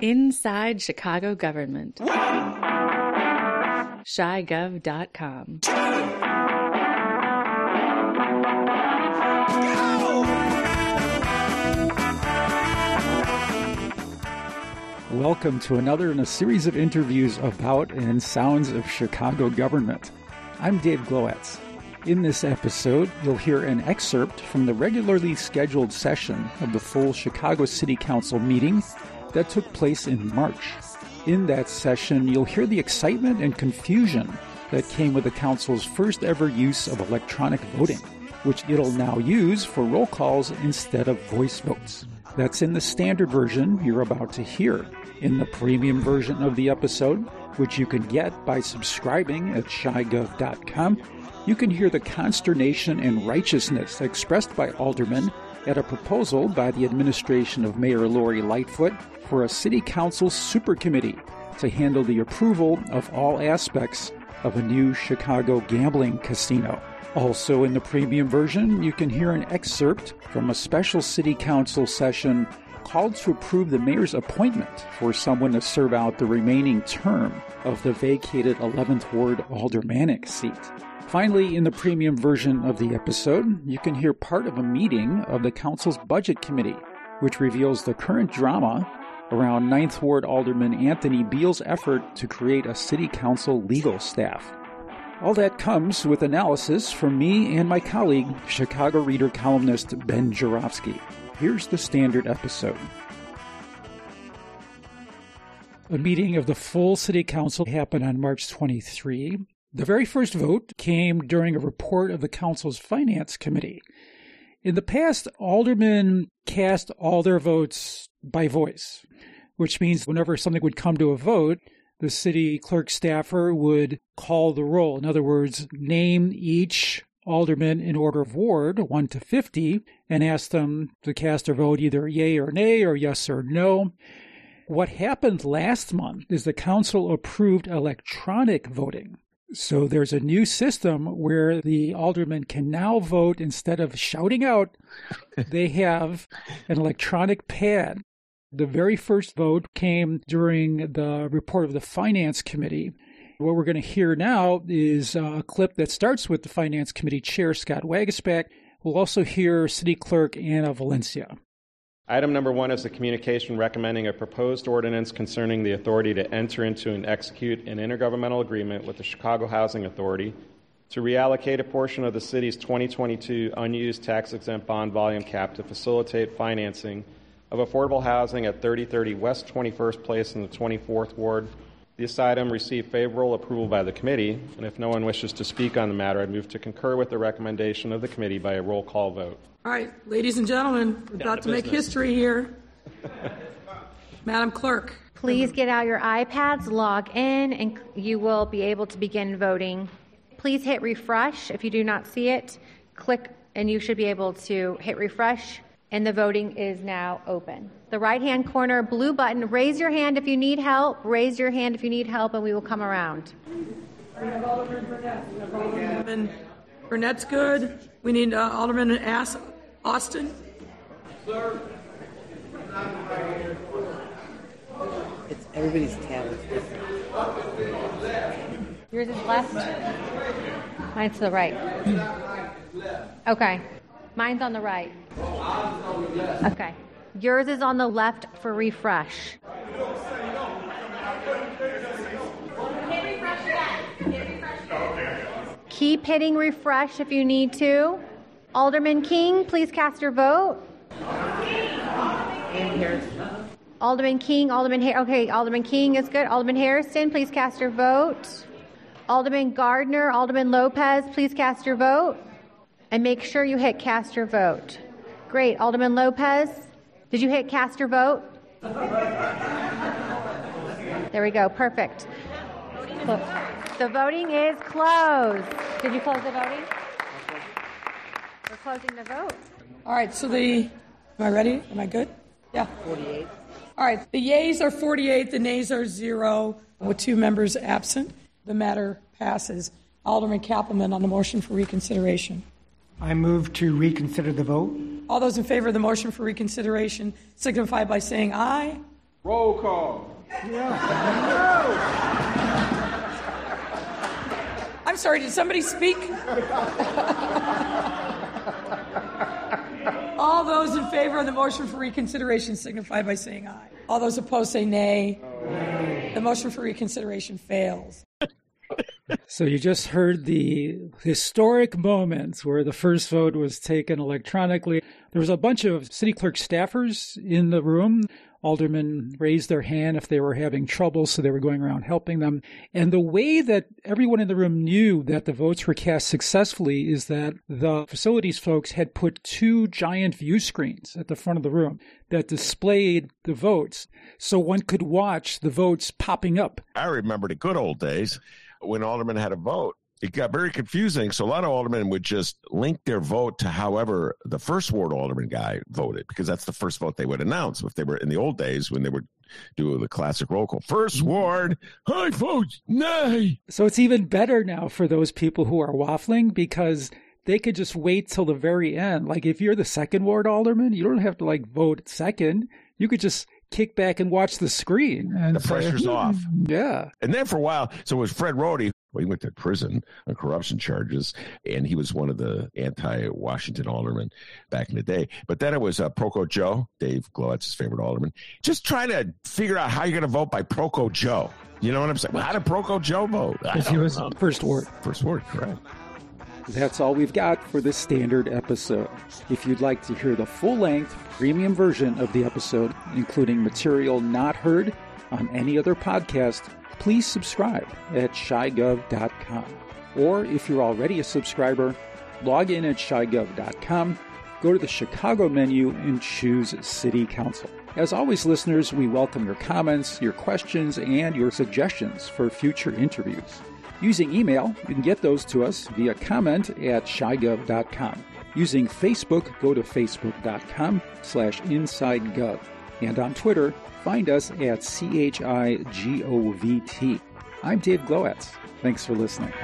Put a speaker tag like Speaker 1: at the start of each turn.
Speaker 1: Inside Chicago Government. ChiGov.com.
Speaker 2: Welcome to another in a series of interviews about and sounds of Chicago government. I'm Dave Glowacz. In this episode, you'll hear an excerpt from the regularly scheduled session of the full Chicago City Council meeting that took place in March. In that session, you'll hear the excitement and confusion that came with the Council's first ever use of electronic voting, which it'll now use for roll calls instead of voice votes. That's in the standard version you're about to hear. In the premium version of the episode, which you can get by subscribing at chigov.com, you can hear the consternation and righteousness expressed by aldermen at a proposal by the administration of Mayor Lori Lightfoot for a city council supercommittee to handle the approval of all aspects of a new Chicago gambling casino. Also, in the premium version, you can hear an excerpt from a special city council session called to approve the mayor's appointment for someone to serve out the remaining term of the vacated 11th Ward aldermanic seat. Finally, in the premium version of the episode, you can hear part of a meeting of the council's budget committee, which reveals the current drama around 9th Ward Alderman Anthony Beal's effort to create a city council legal staff. All that comes with analysis from me and my colleague, Chicago Reader columnist Ben Joravsky. Here's the standard episode. A meeting of the full city council happened on March 23. The very first vote came during a report of the council's finance committee. In the past, aldermen cast all their votes by voice, which means whenever something would come to a vote, the city clerk staffer would call the roll. In other words, name each alderman in order of ward, 1 to 50, and ask them to cast their vote either yay or nay or yes or no. What happened last month is the council approved electronic voting. So there's a new system where the aldermen can now vote instead of shouting out, they have an electronic pad the very first vote came during the report of the Finance Committee. What we're going to hear now is a clip that starts with the Finance Committee Chair Scott Waguespack. We'll also hear City Clerk Anna Valencia.
Speaker 3: Item number one is a communication recommending a proposed ordinance concerning the authority to enter into and execute an intergovernmental agreement with the Chicago Housing Authority to reallocate a portion of the city's 2022 unused tax exempt bond volume cap to facilitate financing of affordable housing at 3030 West 21st Place in the 24th Ward. This item received favorable approval by the committee, and if no one wishes to speak on the matter, I move to concur with the recommendation of the committee by a roll call vote.
Speaker 4: All right, ladies and gentlemen, we're about to, to make history here. Madam Clerk.
Speaker 5: Please get out your iPads, log in, and you will be able to begin voting. Please hit refresh if you do not see it. Click, and you should be able to hit refresh and the voting is now open. The right hand corner blue button, raise your hand if you need help. Raise your hand if you need help, and we will come around.
Speaker 4: We have Alderman Burnett. Alderman Burnett's good. We need uh, Alderman Ass- Austin. Sir.
Speaker 6: It's everybody's tab
Speaker 5: Yours is left. Mine's to the right. Okay. Mine's on the right. Okay. Yours is on the left for refresh. Keep hitting refresh if you need to. Alderman King, please cast your vote. Alderman King, Alderman Har- okay, Alderman King is good. Alderman Harrison, please cast your vote. Alderman Gardner, Alderman Lopez, please cast your vote. And make sure you hit cast your vote. Great. Alderman Lopez, did you hit cast your vote? There we go. Perfect. The voting is closed. Did you close the voting? We're closing the vote.
Speaker 4: All right, so the. Am I ready? Am I good? Yeah.
Speaker 6: 48.
Speaker 4: All right, the yeas are 48, the nays are zero, with two members absent. The matter passes. Alderman Cappleman on the motion for reconsideration.
Speaker 7: I move to reconsider the vote.
Speaker 4: All those in favor of the motion for reconsideration signify by saying aye.
Speaker 7: Roll call. Yeah.
Speaker 4: I'm sorry, did somebody speak? All those in favor of the motion for reconsideration signify by saying aye. All those opposed say nay. The motion for reconsideration fails.
Speaker 2: So you just heard the historic moments where the first vote was taken electronically. There was a bunch of city clerk staffers in the room. Aldermen raised their hand if they were having trouble, so they were going around helping them. And the way that everyone in the room knew that the votes were cast successfully is that the facilities folks had put two giant view screens at the front of the room that displayed the votes so one could watch the votes popping up.
Speaker 8: I remember the good old days when aldermen had a vote. It got very confusing. So a lot of aldermen would just link their vote to however the first ward alderman guy voted, because that's the first vote they would announce if they were in the old days when they would do the classic roll call. First mm-hmm. ward, I vote nay.
Speaker 2: So it's even better now for those people who are waffling because they could just wait till the very end. Like if you're the second ward alderman, you don't have to like vote second. You could just kick back and watch the screen. And
Speaker 8: The pressure's off.
Speaker 2: Yeah.
Speaker 8: And then for a while, so it was Fred Roti. Well, he went to prison on corruption charges, and he was one of the anti-Washington aldermen back in the day. But then it was uh, Proco Joe, Dave Glowacz's favorite alderman, just trying to figure out how you're going to vote by Proco Joe. You know what I'm saying? Well, how did Proco Joe vote?
Speaker 2: If he was
Speaker 8: know.
Speaker 2: first ward.
Speaker 8: First word, correct.
Speaker 2: That's all we've got for this standard episode. If you'd like to hear the full length premium version of the episode, including material not heard on any other podcast, please subscribe at chigov.com. Or if you're already a subscriber, log in at chigov.com, go to the Chicago menu, and choose City Council. As always, listeners, we welcome your comments, your questions, and your suggestions for future interviews. Using email, you can get those to us via comment at chigov.com. Using Facebook, go to facebook.com slash insidegov. And on Twitter, find us at CHIGOVT. I'm Dave Glowacz. Thanks for listening.